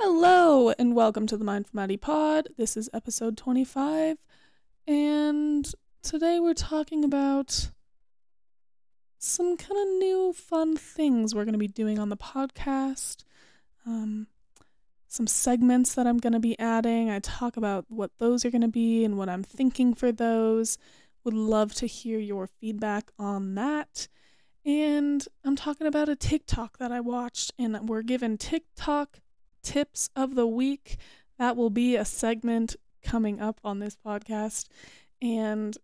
Hello, and welcome to the Mindful Madi Pod. This is episode 25, and today we're talking about some kind of new fun things we're going to be doing on the podcast. Um, some segments that I'm going to be adding. I talk about what those are going to be and what I'm thinking for those. Would love to hear your feedback on that. And I'm talking about a TikTok that I watched, and we're given TikTok tips of the week. That will be a segment coming up on this podcast. And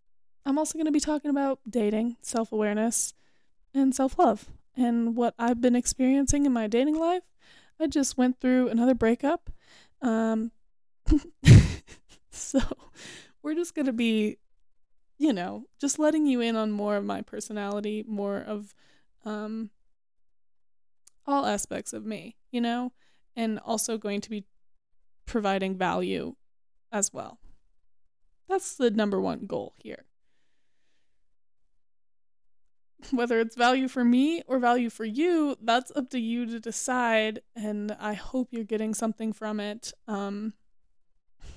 I'm also going to be talking about dating, self awareness, and self love, and what I've been experiencing in my dating life. I just went through another breakup. Um, so we're just going to be, you know, just letting you in on more of my personality, more of um, all aspects of me, you know, and also going to be providing value as well. That's the number one goal here. Whether it's value for me or value for you, that's up to you to decide, and I hope you're getting something from it. Um,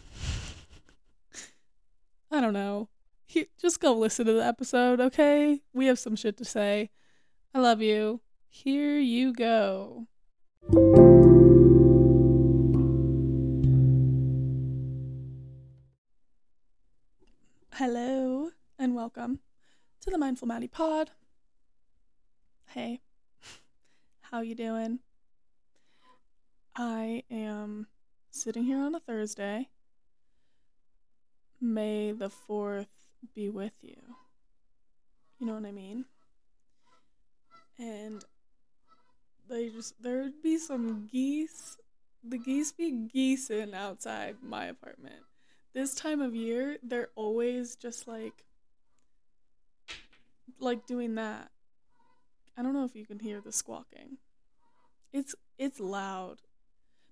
I don't know. Just go listen to the episode, okay? We have some shit to say. I love you. Here you go. Hello and welcome to the Mindful Madi Pod. Hey, how you doing? I am sitting here on a Thursday. May the 4th be with you. You know what I mean? And they just there would be some geese. The geese be geesing outside my apartment this time of year, they're always just like like doing that. I don't know if you can hear the squawking. It's it's loud,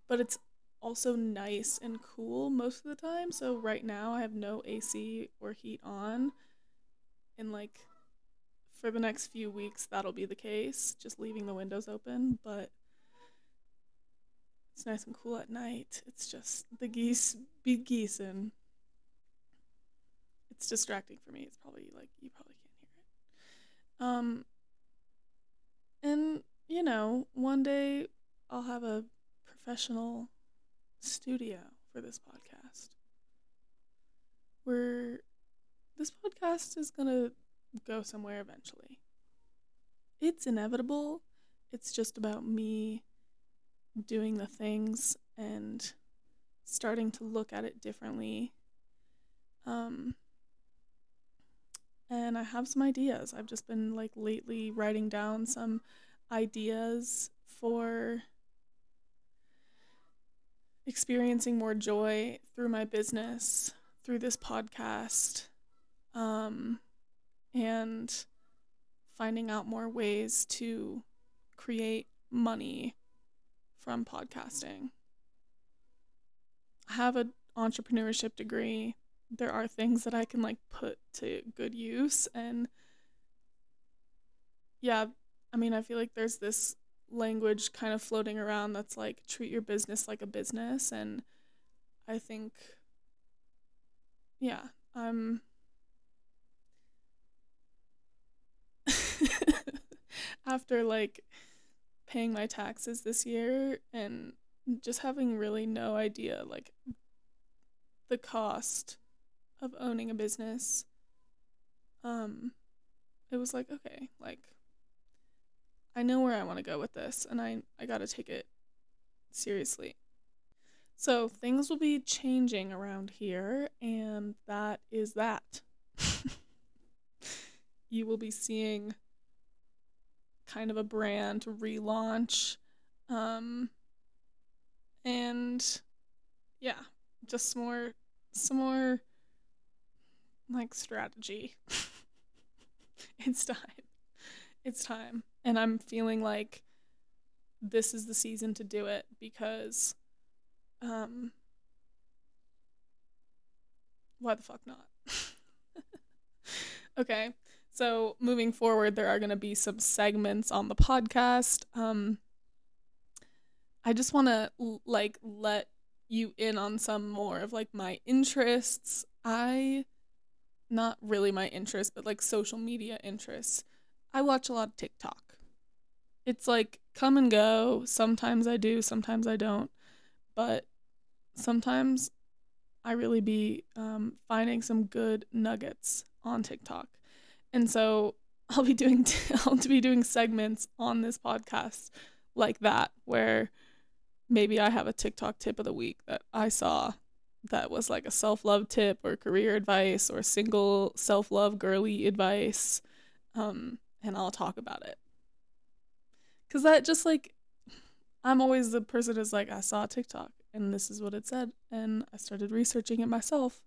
but it's also nice and cool most of the time. So right now I have no AC or heat on. And like for the next few weeks that'll be the case, just leaving the windows open, but it's nice and cool at night. It's just the geese be geesing. It's distracting for me. It's probably like you probably can't hear it. Um and you know, one day I'll have a professional studio for this podcast. Where this podcast is going to go somewhere eventually. It's inevitable. It's just about me doing the things and starting to look at it differently. Um, and I have some ideas. I've just been like lately writing down some ideas for experiencing more joy through my business, through this podcast, um, and finding out more ways to create money from podcasting. I have an entrepreneurship degree. There are things that I can like put to good use and yeah, I mean, I feel like there's this language kind of floating around that's like treat your business like a business and I think yeah, I'm after like paying my taxes this year and just having really no idea like the cost of owning a business um it was like okay like I know where I want to go with this and I I got to take it seriously. So things will be changing around here and that is that. you will be seeing kind of a brand relaunch. Um, and yeah, just some more, some more like strategy. it's time. It's time. And I'm feeling like this is the season to do it because um why the fuck not? okay. So, moving forward, there are going to be some segments on the podcast. Um I just want to like let you in on some more of like my interests. I not really my interest, but like social media interests. I watch a lot of TikTok. It's like come and go. Sometimes I do, sometimes I don't. But sometimes I really be um, finding some good nuggets on TikTok. And so I'll be doing t- I'll be doing segments on this podcast like that where maybe I have a TikTok tip of the week that I saw that was like a self love tip or career advice or single self love girly advice. Um, and I'll talk about it. Cause that just like, I'm always the person who's like, I saw TikTok and this is what it said. And I started researching it myself.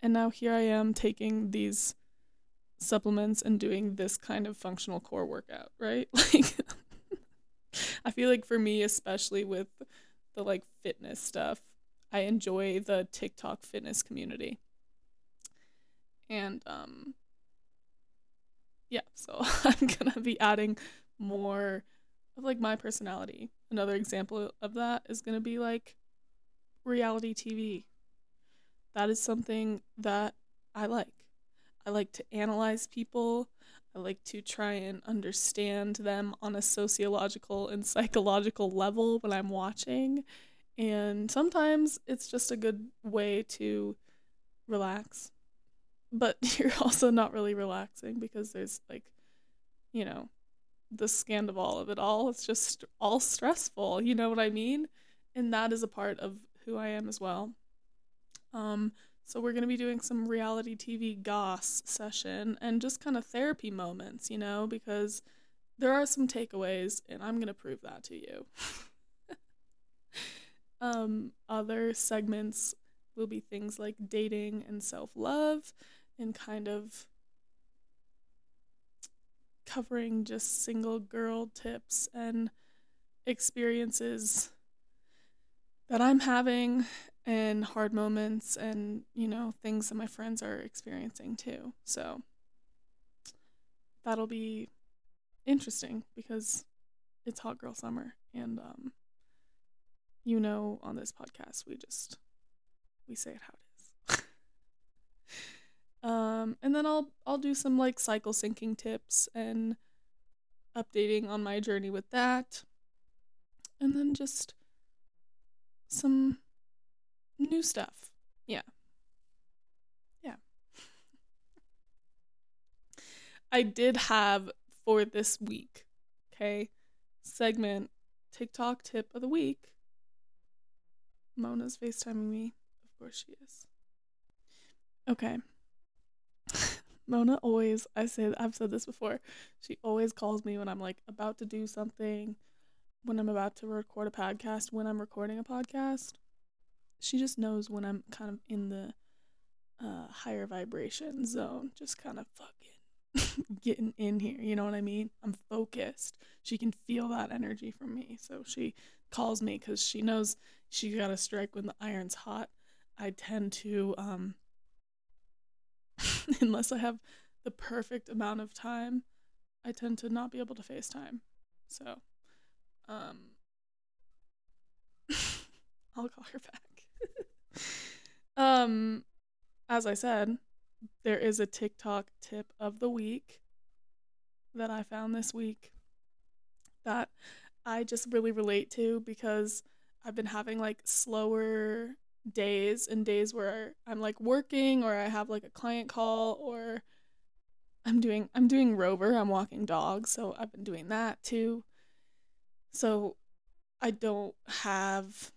And now here I am taking these supplements and doing this kind of functional core workout, right? Like, I feel like for me, especially with the like fitness stuff, I enjoy the TikTok fitness community. And um yeah, so I'm to be adding more of like my personality. Another example of that is to be like reality TV. That is something that I like. I like to analyze people. I like to try and understand them on a sociological and psychological level when I'm watching. And sometimes it's just a good way to relax. But you're also not really relaxing because there's like, you know, the scandal of it all. It's just all stressful. You know what I mean? And that is a part of who I am as well. Um, so we're going to be doing some reality TV goss session and just kind of therapy moments, you know, because there are some takeaways and I'm going to prove that to you. um, other segments will be things like dating and self-love and kind of covering just single girl tips and experiences that I'm having and hard moments and, you know, things that my friends are experiencing too. So that'll be interesting because it's hot girl summer and um you know on this podcast we just we say it how it is. um and then I'll I'll do some like cycle syncing tips and updating on my journey with that. And then just some new stuff. Yeah. Yeah. I did have for this week, okay, segment TikTok tip of the week. Mona's FaceTiming me. Of course she is. Okay. Mona always, I say, I've said this before, she always calls me when I'm like about to do something when I'm about to record a podcast, when I'm recording a podcast. She just knows when I'm kind of in the uh, higher vibration zone, just kind of fucking getting in here. You know what I mean? I'm focused. She can feel that energy from me. So she calls me because she knows she got to strike when the iron's hot. I tend to, um, unless I have the perfect amount of time, I tend to not be able to FaceTime. So um, I'll call her back. um, as I said, there is a TikTok tip of the week that I found this week that I just really relate to because I've been having like slower days and days where I'm like working or I have like a client call or I'm doing I'm doing rover, I'm walking dogs, so I've been doing that too. So I don't have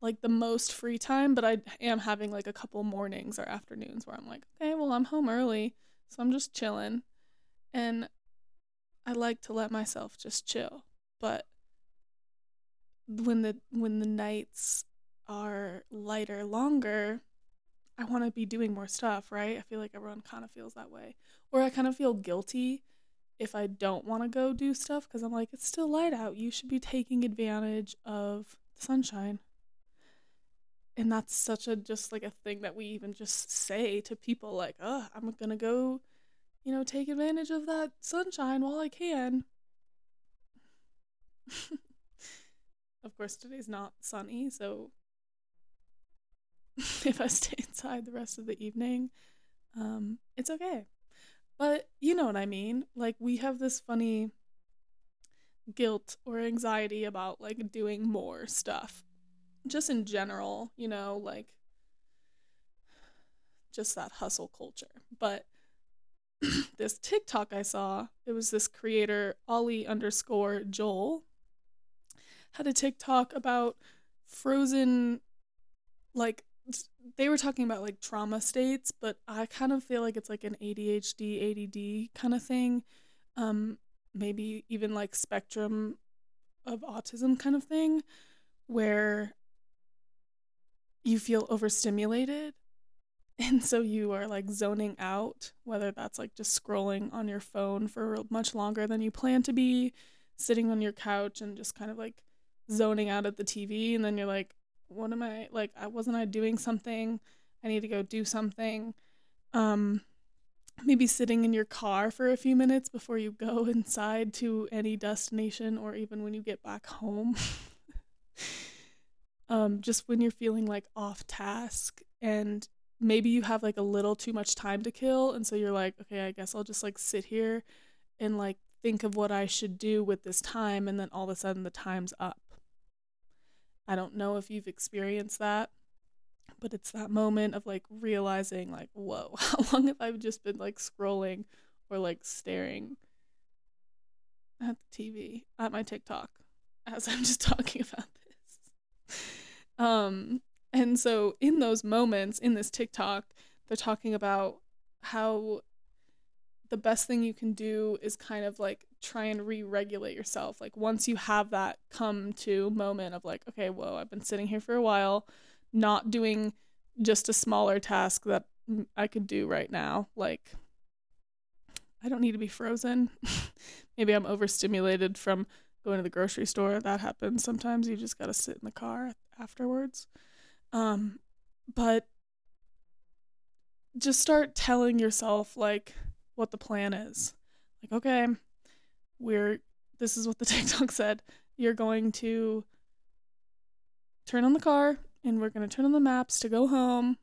like the most free time, but I am having like a couple mornings or afternoons where I'm like, okay, well, I'm home early, so I'm just chilling. And I like to let myself just chill. But when the when the nights are lighter, longer, I want to be doing more stuff, right? I feel like everyone kind of feels that way. Or I kind of feel guilty if I don't want to go do stuff because I'm like, it's still light out. You should be taking advantage of the sunshine. and that's such a just like a thing that we even just say to people like, "Oh, I'm going to go, you know, take advantage of that sunshine while I can." of course, today's not sunny, so if I stay inside the rest of the evening, um, it's okay. But you know what I mean? Like, we have this funny guilt or anxiety about like doing more stuff. Just in general, you know, like just that hustle culture. But this TikTok I saw, it was this creator, Ollie underscore Joel, had a TikTok about frozen, like, they were talking about like trauma states, but I kind of feel like it's like an ADHD, ADD kind of thing. Um, maybe even like spectrum of autism kind of thing, where you feel overstimulated and so you are like zoning out, whether that's like just scrolling on your phone for much longer than you plan to be, sitting on your couch and just kind of like zoning out at the TV. And then you're like, what am I like? I wasn't I doing something? I need to go do something. Um, maybe sitting in your car for a few minutes before you go inside to any destination or even when you get back home. um, just when you're feeling like off task and maybe you have like a little too much time to kill and so you're like okay i guess i'll just like sit here and like think of what i should do with this time and then all of a sudden the time's up. I don't know if you've experienced that but it's that moment of like realizing like whoa how long have i just been like scrolling or like staring at the tv at my tiktok as i'm just talking about this? Um and so in those moments in this TikTok, they're talking about how the best thing you can do is kind of like try and re-regulate yourself. Like once you have that come to moment of like, okay, whoa, I've been sitting here for a while, not doing just a smaller task that I could do right now. Like I don't need to be frozen. Maybe I'm overstimulated from going to the grocery store. That happens sometimes. You just got to sit in the car afterwards. Um, but just start telling yourself like what the plan is. Like, okay, we're this is what the TikTok said. You're going to turn on the car and we're going to turn on the maps to go home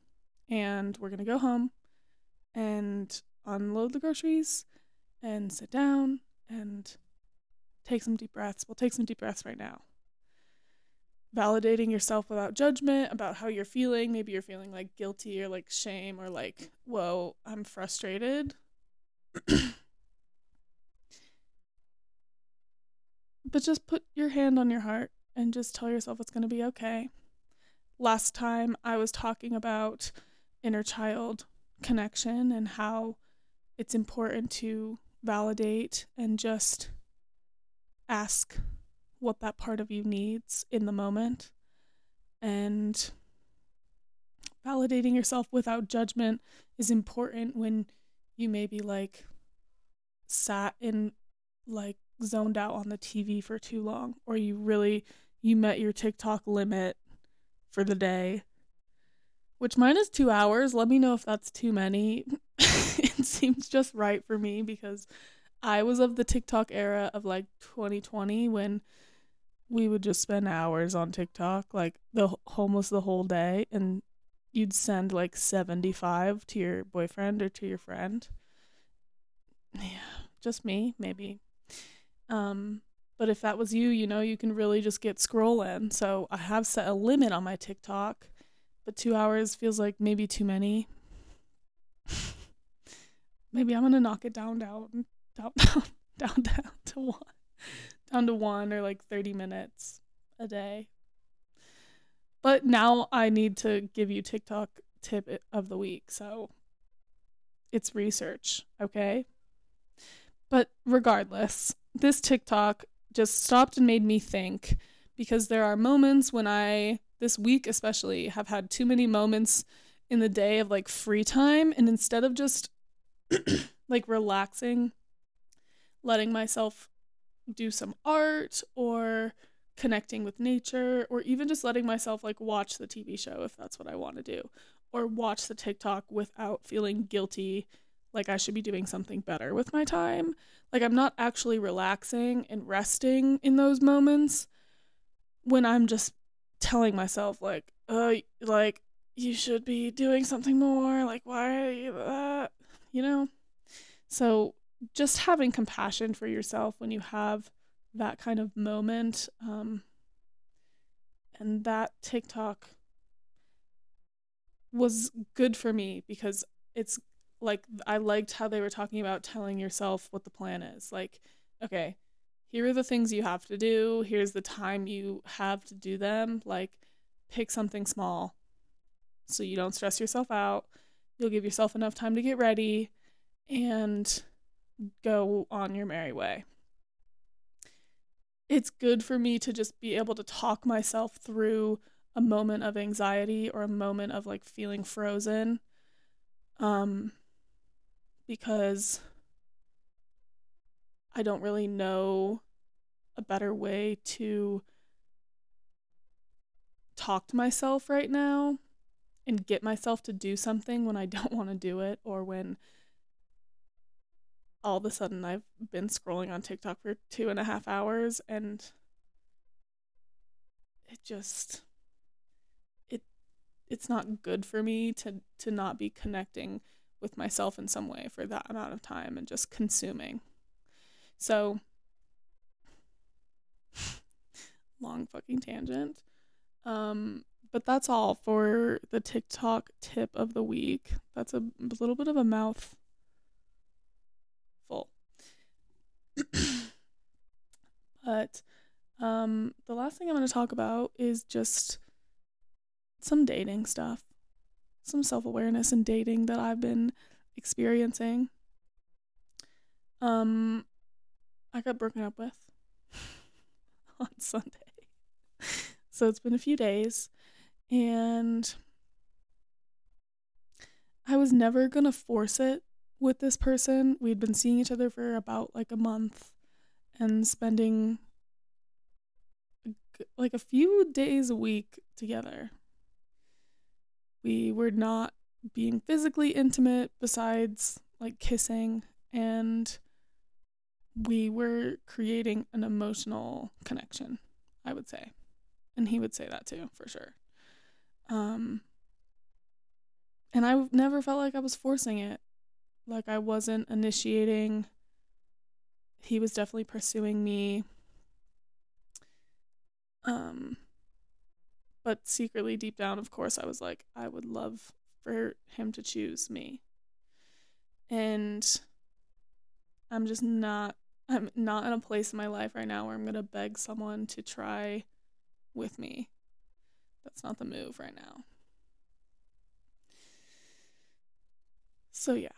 and we're going to go home and unload the groceries and sit down and take some deep breaths. We'll take some deep breaths right now validating yourself without judgment about how you're feeling. Maybe you're feeling like guilty or like shame or like, whoa, I'm frustrated. but just put your hand on your heart and just tell yourself it's going to be okay. Last time I was talking about inner child connection and how it's important to validate and just ask what that part of you needs in the moment and validating yourself without judgment is important when you maybe like sat in like zoned out on the TV for too long or you really you met your TikTok limit for the day which mine is 2 hours. Let me know if that's too many. It seems just right for me because I was of the TikTok era of like 2020 when we would just spend hours on TikTok, like the almost the whole day, and you'd send like 75 to your boyfriend or to your friend. Yeah, just me, maybe. Um, but if that was you, you know, you can really just get scrolling. So I have set a limit on my TikTok, but two hours feels like maybe too many. maybe I'm gonna knock it down, down, down, down, down, down to one down to one or like 30 minutes a day. But now I need to give you TikTok tip of the week. So it's research, okay? But regardless, this TikTok just stopped and made me think because there are moments when I, this week especially, have had too many moments in the day of like free time. And instead of just like relaxing, letting myself do some art or connecting with nature or even just letting myself like watch the TV show if that's what I want to do or watch the TikTok without feeling guilty like I should be doing something better with my time. Like I'm not actually relaxing and resting in those moments when I'm just telling myself like, "Uh, like you should be doing something more. Like why are you that?" You know? So just having compassion for yourself when you have that kind of moment um and that TikTok was good for me because it's like I liked how they were talking about telling yourself what the plan is. Like, okay, here are the things you have to do. Here's the time you have to do them. Like, pick something small so you don't stress yourself out. You'll give yourself enough time to get ready and go on your merry way. It's good for me to just be able to talk myself through a moment of anxiety or a moment of like feeling frozen. Um, because I don't really know a better way to talk to myself right now and get myself to do something when I don't want to do it or when all of a sudden I've been scrolling on TikTok for two and a half hours and it just it it's not good for me to to not be connecting with myself in some way for that amount of time and just consuming. So, long fucking tangent. Um, but that's all for the TikTok tip of the week. That's a little bit of a mouth but um, the last thing I'm going to talk about is just some dating stuff some self awareness in dating that I've been experiencing. Um, I got broken up with on Sunday. So it's been a few days, and I was never gonna force it with this person. We'd been seeing each other for about like a month and spending like a few days a week together. We were not being physically intimate besides like kissing, and we were creating an emotional connection, I would say. And he would say that too, for sure. Um, and I never felt like I was forcing it. Like I wasn't initiating. He was definitely pursuing me. Um, but secretly, deep down, of course, I was like, I would love for him to choose me. And I'm just not, I'm not in a place in my life right now where I'm going to beg someone to try with me. That's not the move right now. So, yeah.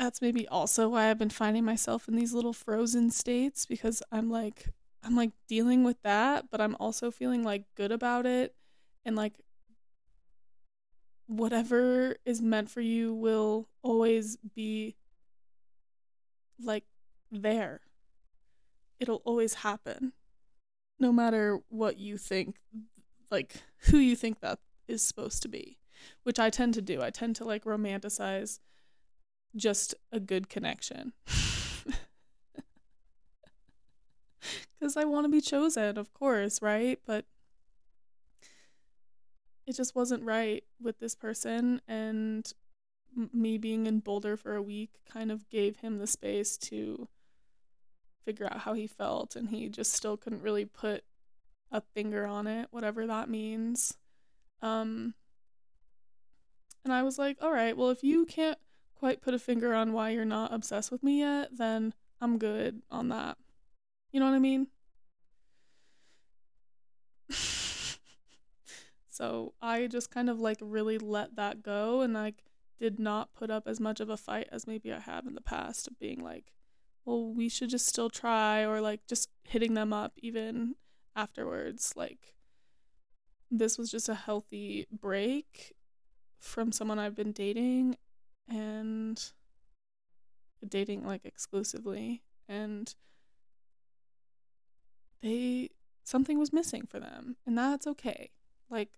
That's maybe also why I've been finding myself in these little frozen states because I'm like, I'm like dealing with that, but I'm also feeling like good about it and like whatever is meant for you will always be like there. It'll always happen. No matter what you think like who you think that is supposed to be, which I tend to do. I tend to like romanticize just a good connection. because I want to be chosen, of course, right? But it just wasn't right with this person, and me being in Boulder for a week kind of gave him the space to figure out how he felt, and he just still couldn't really put a finger on it, whatever that means. Um, and I was like, all right, well, if you can't quite put a finger on why you're not obsessed with me yet, then I'm good on that. You know what I mean? so I just kind of like really let that go and like did not put up as much of a fight as maybe I have in the past of being like, well, we should just still try or like just hitting them up even afterwards. Like, this was just a healthy break from someone I've been dating and dating like exclusively and they something was missing for them, and that's okay. Like,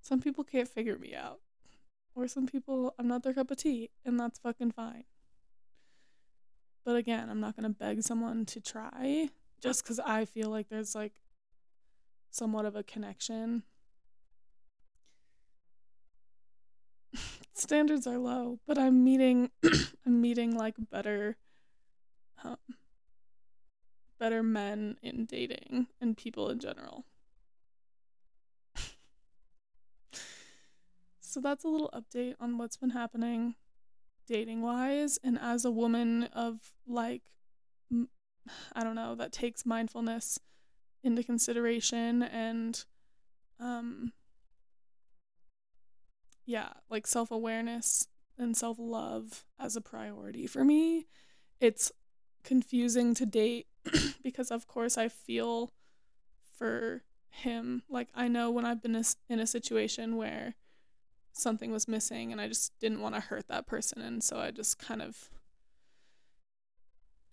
some people can't figure me out, or some people, I'm not their cup of tea, and that's fucking fine. But again, I'm not gonna beg someone to try just because I feel like there's like somewhat of a connection. Standards are low, but I'm meeting I'm meeting like better um, better men in dating and people in general. so that's a little update on what's been happening dating wise and as a woman of like I don't know, that takes mindfulness into consideration and um yeah, like self-awareness and self-love as a priority for me. It's confusing to date because of course I feel for him. Like I know when I've been in a situation where something was missing and I just didn't want to hurt that person and so I just kind of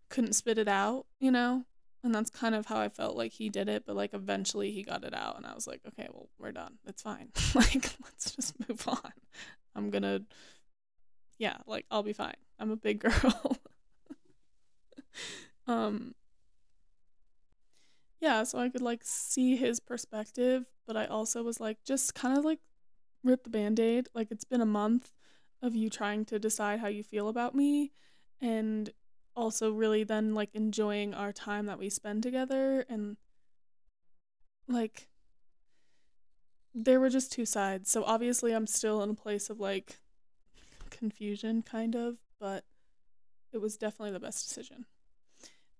couldn't spit it out, you know? And that's kind of how I felt like he did it, but like eventually he got it out and I was like, okay, well, we're done. It's fine. like, let's just move on. I'm gonna, yeah, like, I'll be fine. I'm a big girl. um, yeah, so I could like see his perspective, but I also was like, just kind of like rip the band aid. Like, it's been a month of you trying to decide how you feel about me. And also really then like enjoying our time that we spend together and like there were just two sides. So obviously I'm still in a place of like confusion kind of, but it was definitely the best decision.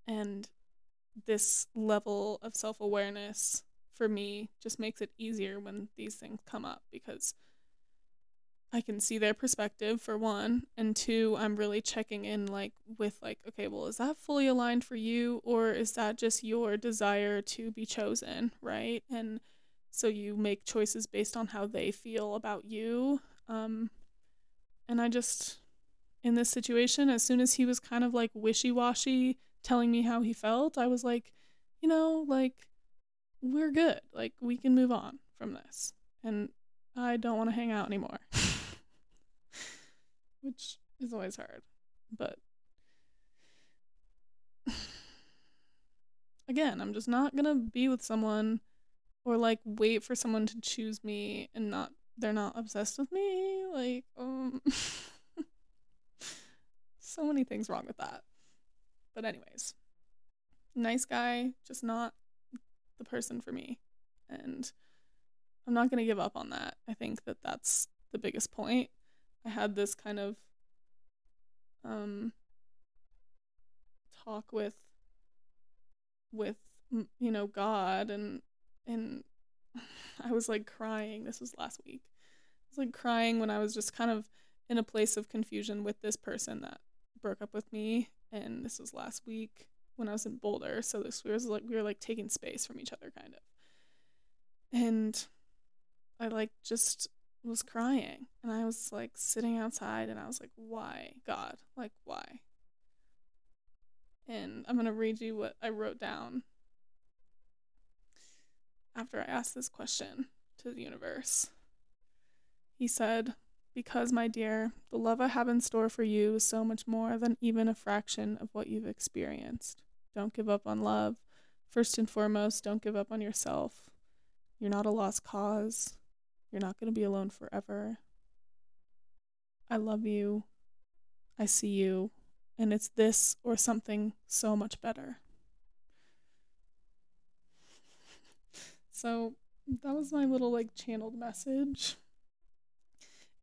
And this level of self-awareness for me just makes it easier when these things come up because I can see their perspective for one, and two, I'm really checking in like with like, okay, well, is that fully aligned for you or is that just your desire to be chosen, right? And so you make choices based on how they feel about you. Um and I just in this situation, as soon as he was kind of like wishy-washy telling me how he felt, I was like, you know, like we're good. Like we can move on from this. And I don't want to hang out anymore. which is always hard. But again, I'm just not going to be with someone or like wait for someone to choose me and not they're not obsessed with me. Like um so many things wrong with that. But anyways, nice guy, just not the person for me. And I'm not going to give up on that. I think that that's the biggest point. I had this kind of um talk with with you know God and and I was like crying. This was last week. I was like crying when I was just kind of in a place of confusion with this person that broke up with me and this was last week when I was in Boulder. So this was like we were like taking space from each other kind of. And I like just was crying and I was like sitting outside and I was like, why, God? Like, why? And I'm going to read you what I wrote down after I asked this question to the universe. He said, Because, my dear, the love I have in store for you is so much more than even a fraction of what you've experienced. Don't give up on love. First and foremost, don't give up on yourself. You're not a lost cause. You're not going to be alone forever. I love you. I see you. And it's this or something so much better. So that was my little like channeled message.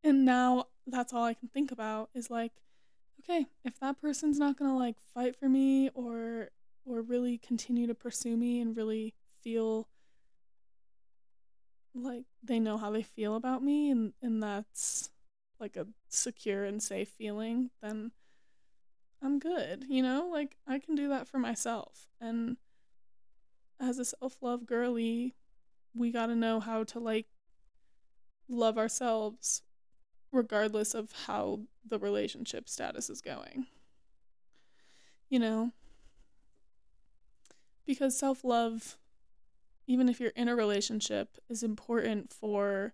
And now that's all I can think about is like, okay, if that person's not gonna like fight for me or or really continue to pursue me and really feel like they know how they feel about me and and that's like a secure and safe feeling then I'm good, you know? Like I can do that for myself. And as a self-love girly, we got to know how to like love ourselves regardless of how the relationship status is going. You know? because self love, even if you're in a relationship, is important for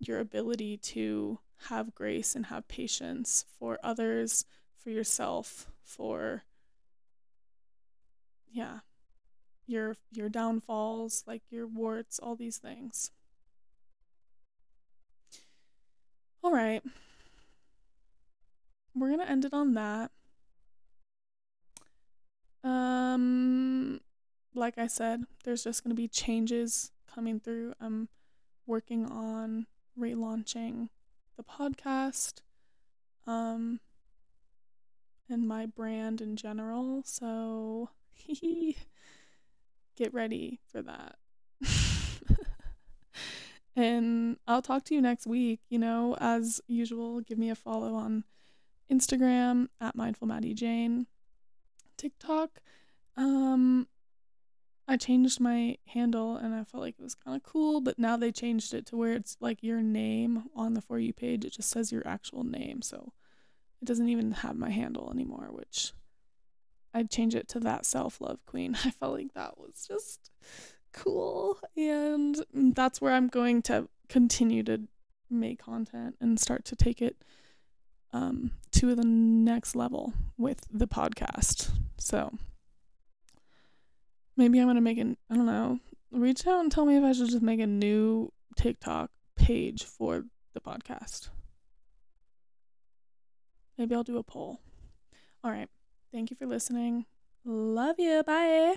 your ability to have grace and have patience for others, for yourself, for yeah, your your downfalls, like your warts, all these things. All right. We're going to end it on that. Um like I said, there's just going to be changes coming through. I'm working on relaunching the podcast um and my brand in general. So get ready for that. and I'll talk to you next week. You know, as usual, give me a follow on Instagram at mindful Madi Jane, TikTok. Um, I changed my handle and I felt like it was kind of cool, but now they changed it to where it's like your name on the For You page. It just says your actual name. So it doesn't even have my handle anymore, which I'd change it to that self love queen. I felt like that was just cool. And that's where I'm going to continue to make content and start to take it um, to the next level with the podcast. So maybe I'm to make an, I don't know, reach out and tell me if I should just make a new TikTok page for the podcast. Maybe I'll do a poll. All right. Thank you for listening. Love you. Bye.